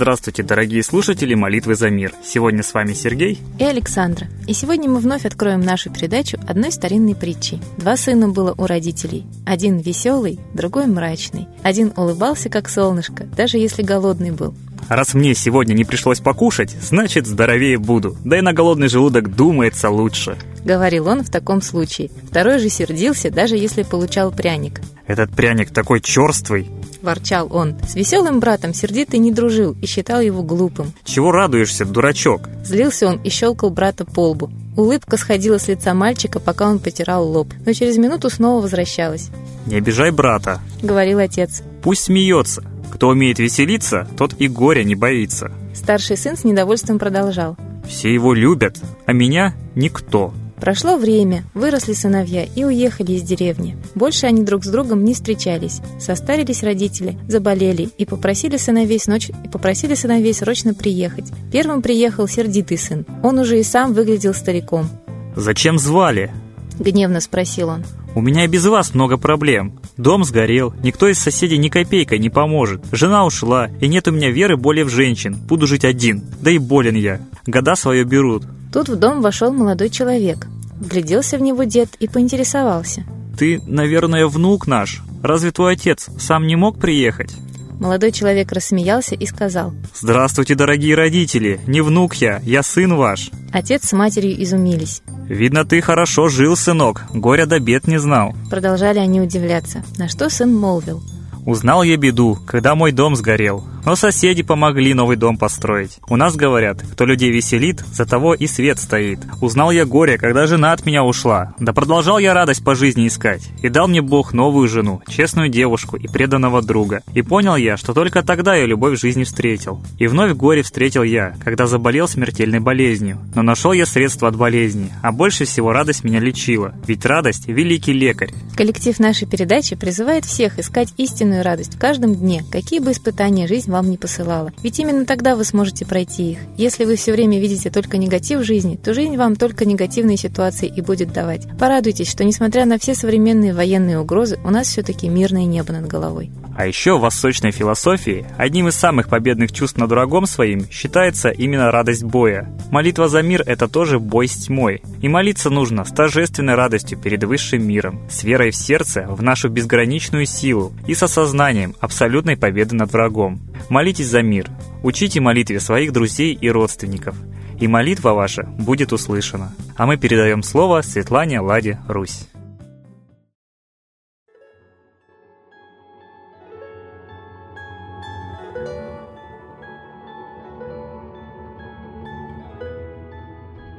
Здравствуйте, дорогие слушатели молитвы за мир. Сегодня с вами Сергей и Александра. И сегодня мы вновь откроем нашу передачу одной старинной притчей. Два сына было у родителей. Один веселый, другой мрачный. Один улыбался, как солнышко, даже если голодный был. Раз мне сегодня не пришлось покушать, значит здоровее буду. Да и на голодный желудок думается лучше. Говорил он в таком случае. Второй же сердился, даже если получал пряник. Этот пряник такой черствый. Ворчал он. С веселым братом сердитый не дружил и считал его глупым. Чего радуешься, дурачок? Злился он и щелкал брата по лбу. Улыбка сходила с лица мальчика, пока он потирал лоб, но через минуту снова возвращалась. «Не обижай брата», — говорил отец. «Пусть смеется. Кто умеет веселиться, тот и горя не боится». Старший сын с недовольством продолжал. «Все его любят, а меня никто». Прошло время, выросли сыновья и уехали из деревни. Больше они друг с другом не встречались. Состарились родители, заболели и попросили сыновей, сноч... и попросили сыновей срочно приехать. Первым приехал сердитый сын. Он уже и сам выглядел стариком. «Зачем звали?» – гневно спросил он. «У меня и без вас много проблем. Дом сгорел, никто из соседей ни копейкой не поможет. Жена ушла, и нет у меня веры более в женщин. Буду жить один. Да и болен я. Года свое берут. Тут в дом вошел молодой человек. Вгляделся в него дед и поинтересовался. «Ты, наверное, внук наш. Разве твой отец сам не мог приехать?» Молодой человек рассмеялся и сказал. «Здравствуйте, дорогие родители! Не внук я, я сын ваш!» Отец с матерью изумились. «Видно, ты хорошо жил, сынок, горя до бед не знал». Продолжали они удивляться, на что сын молвил. Узнал я беду, когда мой дом сгорел. Но соседи помогли новый дом построить. У нас говорят, кто людей веселит, за того и свет стоит. Узнал я горе, когда жена от меня ушла. Да продолжал я радость по жизни искать. И дал мне Бог новую жену, честную девушку и преданного друга. И понял я, что только тогда я любовь в жизни встретил. И вновь горе встретил я, когда заболел смертельной болезнью. Но нашел я средства от болезни, а больше всего радость меня лечила. Ведь радость – великий лекарь. Коллектив нашей передачи призывает всех искать истинную радость в каждом дне, какие бы испытания жизнь вам не посылала. Ведь именно тогда вы сможете пройти их. Если вы все время видите только негатив в жизни, то жизнь вам только негативные ситуации и будет давать. Порадуйтесь, что несмотря на все современные военные угрозы, у нас все-таки мирное небо над головой. А еще в восточной философии одним из самых победных чувств над врагом своим считается именно радость боя. Молитва за мир – это тоже бой с тьмой. И молиться нужно с торжественной радостью перед высшим миром, с верой в сердце в нашу безграничную силу и с осознанием абсолютной победы над врагом. Молитесь за мир, учите молитве своих друзей и родственников, и молитва ваша будет услышана. А мы передаем слово Светлане Ладе Русь.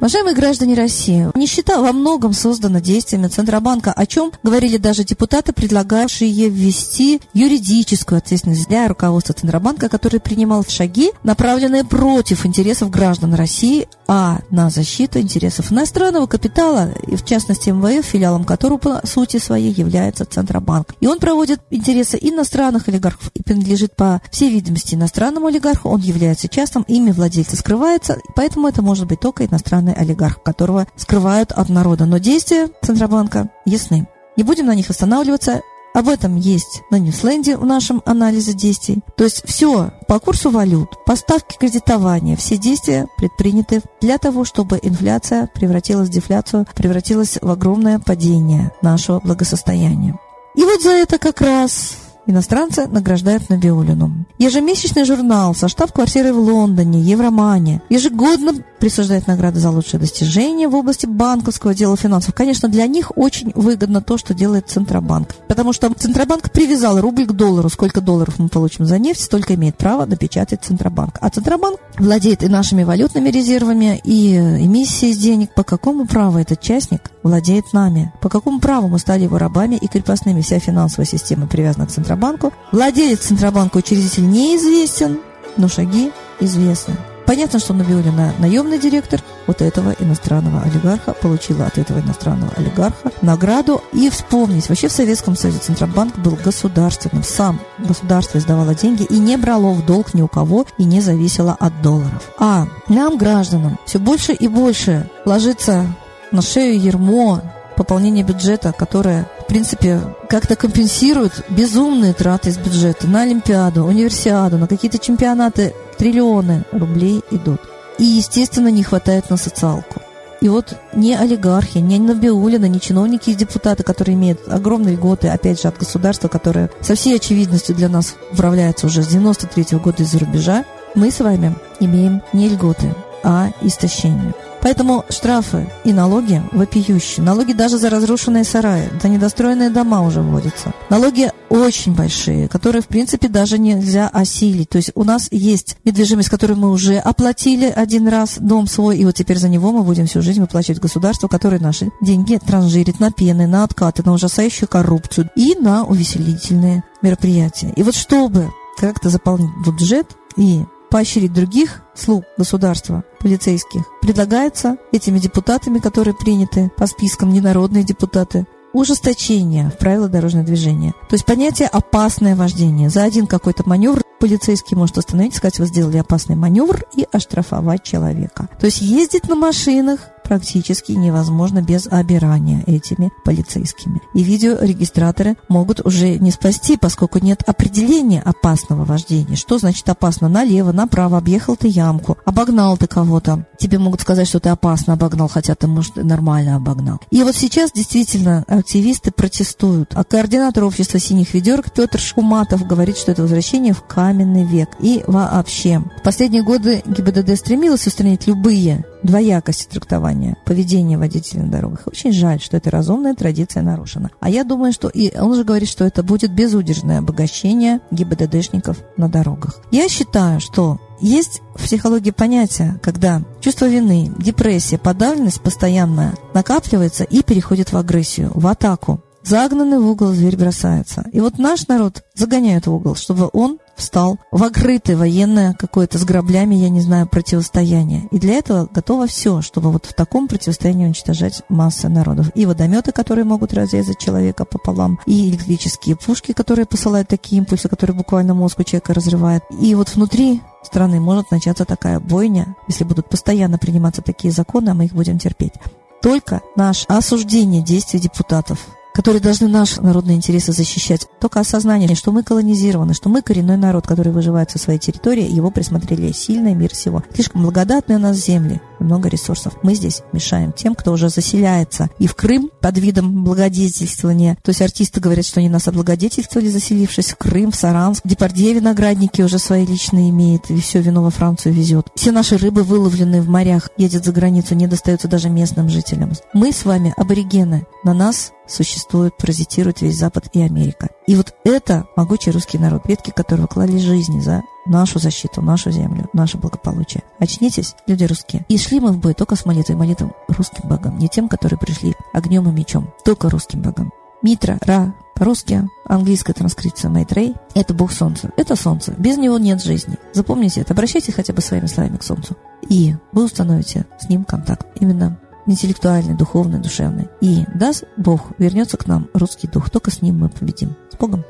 Уважаемые граждане России, нищета во многом создана действиями Центробанка, о чем говорили даже депутаты, предлагавшие ввести юридическую ответственность для руководства Центробанка, который принимал шаги, направленные против интересов граждан России, а на защиту интересов иностранного капитала, и в частности МВФ, филиалом которого по сути своей является Центробанк. И он проводит интересы иностранных олигархов и принадлежит по всей видимости иностранному олигарху, он является частным, имя владельца скрывается, поэтому это может быть только иностранный крупный олигарх, которого скрывают от народа. Но действия Центробанка ясны. Не будем на них останавливаться. Об этом есть на Ньюсленде в нашем анализе действий. То есть все по курсу валют, поставки кредитования, все действия предприняты для того, чтобы инфляция превратилась в дефляцию, превратилась в огромное падение нашего благосостояния. И вот за это как раз Иностранцы награждают Набиулину. Ежемесячный журнал со штаб-квартирой в Лондоне, Евромания, ежегодно присуждает награды за лучшие достижения в области банковского дела финансов. Конечно, для них очень выгодно то, что делает Центробанк. Потому что Центробанк привязал рубль к доллару. Сколько долларов мы получим за нефть, столько имеет право напечатать Центробанк. А Центробанк владеет и нашими валютными резервами, и эмиссией денег. По какому праву этот частник владеет нами? По какому праву мы стали его рабами и крепостными? Вся финансовая система привязана к Центробанку. Владелец Центробанка учредитель неизвестен, но шаги известны. Понятно, что Набиулина наемный директор вот этого иностранного олигарха, получила от этого иностранного олигарха награду. И вспомнить, вообще в Советском Союзе Центробанк был государственным, сам государство издавало деньги и не брало в долг ни у кого и не зависело от долларов. А нам, гражданам, все больше и больше ложится на шею ермо пополнение бюджета, которое, принципе, как-то компенсирует безумные траты из бюджета на Олимпиаду, универсиаду, на какие-то чемпионаты. Триллионы рублей идут. И, естественно, не хватает на социалку. И вот не олигархи, не Набиулина, не чиновники и депутаты, которые имеют огромные льготы, опять же, от государства, которое со всей очевидностью для нас управляется уже с 93 -го года из-за рубежа, мы с вами имеем не льготы, а истощение. Поэтому штрафы и налоги вопиющие. Налоги даже за разрушенные сараи, за недостроенные дома уже вводятся. Налоги очень большие, которые, в принципе, даже нельзя осилить. То есть у нас есть недвижимость, которую мы уже оплатили один раз, дом свой, и вот теперь за него мы будем всю жизнь выплачивать государству, которое наши деньги транжирит на пены, на откаты, на ужасающую коррупцию и на увеселительные мероприятия. И вот чтобы как-то заполнить бюджет и поощрить других слуг государства, полицейских, предлагается этими депутатами, которые приняты по спискам ненародные депутаты, ужесточение в правила дорожного движения. То есть понятие «опасное вождение». За один какой-то маневр полицейский может остановить, сказать, вы сделали опасный маневр и оштрафовать человека. То есть ездить на машинах практически невозможно без обирания этими полицейскими. И видеорегистраторы могут уже не спасти, поскольку нет определения опасного вождения. Что значит опасно? Налево, направо, объехал ты ямку, обогнал ты кого-то. Тебе могут сказать, что ты опасно обогнал, хотя ты, может, нормально обогнал. И вот сейчас действительно активисты протестуют. А координатор общества синих ведерок Петр Шуматов говорит, что это возвращение в каменный век. И вообще, в последние годы ГИБДД стремилась устранить любые двоякости трактования поведения водителей на дорогах. Очень жаль, что эта разумная традиция нарушена. А я думаю, что и он же говорит, что это будет безудержное обогащение ГИБДДшников на дорогах. Я считаю, что есть в психологии понятие, когда чувство вины, депрессия, подавленность постоянная накапливается и переходит в агрессию, в атаку. Загнанный в угол зверь бросается. И вот наш народ загоняют в угол, чтобы он встал в открытое военное какое-то с граблями, я не знаю, противостояние. И для этого готово все, чтобы вот в таком противостоянии уничтожать массы народов. И водометы, которые могут разрезать человека пополам, и электрические пушки, которые посылают такие импульсы, которые буквально мозг у человека разрывают. И вот внутри страны может начаться такая бойня, если будут постоянно приниматься такие законы, а мы их будем терпеть. Только наше осуждение действий депутатов которые должны наши народные интересы защищать. Только осознание, что мы колонизированы, что мы коренной народ, который выживает со своей территории, его присмотрели сильный мир всего. Слишком благодатные у нас земли, много ресурсов. Мы здесь мешаем тем, кто уже заселяется. И в Крым под видом благодетельствования, то есть артисты говорят, что они нас облагодетельствовали, заселившись в Крым, в Саранск. Депардье виноградники уже свои личные имеет, и все вино во Францию везет. Все наши рыбы, выловленные в морях, едет за границу, не достаются даже местным жителям. Мы с вами аборигены. На нас существует, паразитирует весь Запад и Америка. И вот это могучий русский народ, ветки которого клали жизни за нашу защиту, нашу землю, наше благополучие. Очнитесь, люди русские. И шли мы в бой только с молитвой, молитвой русским богам, не тем, которые пришли огнем и мечом, только русским богам. Митра, Ра, по-русски, английская транскрипция Майтрей – это бог солнца. Это солнце. Без него нет жизни. Запомните это. Обращайтесь хотя бы своими словами к солнцу. И вы установите с ним контакт. Именно интеллектуальный, духовный, душевный. И даст Бог, вернется к нам русский дух. Только с ним мы победим. С Богом!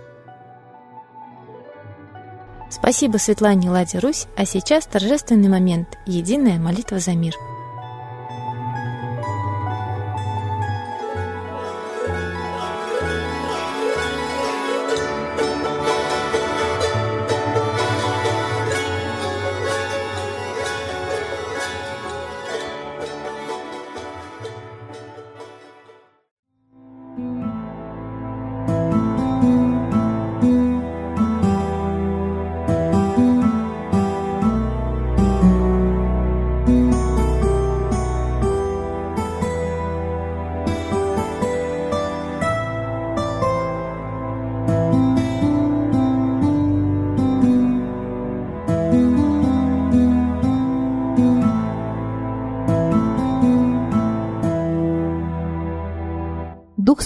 Спасибо Светлане Ладе Русь, а сейчас торжественный момент – единая молитва за мир –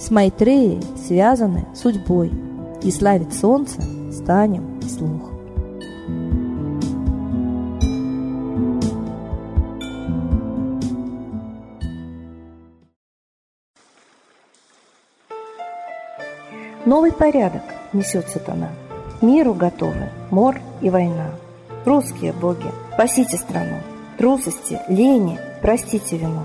с Майтреей связаны судьбой, и славить солнце станем вслух. Новый порядок несет сатана. Миру готовы мор и война. Русские боги, спасите страну. Трусости, лени, простите вину.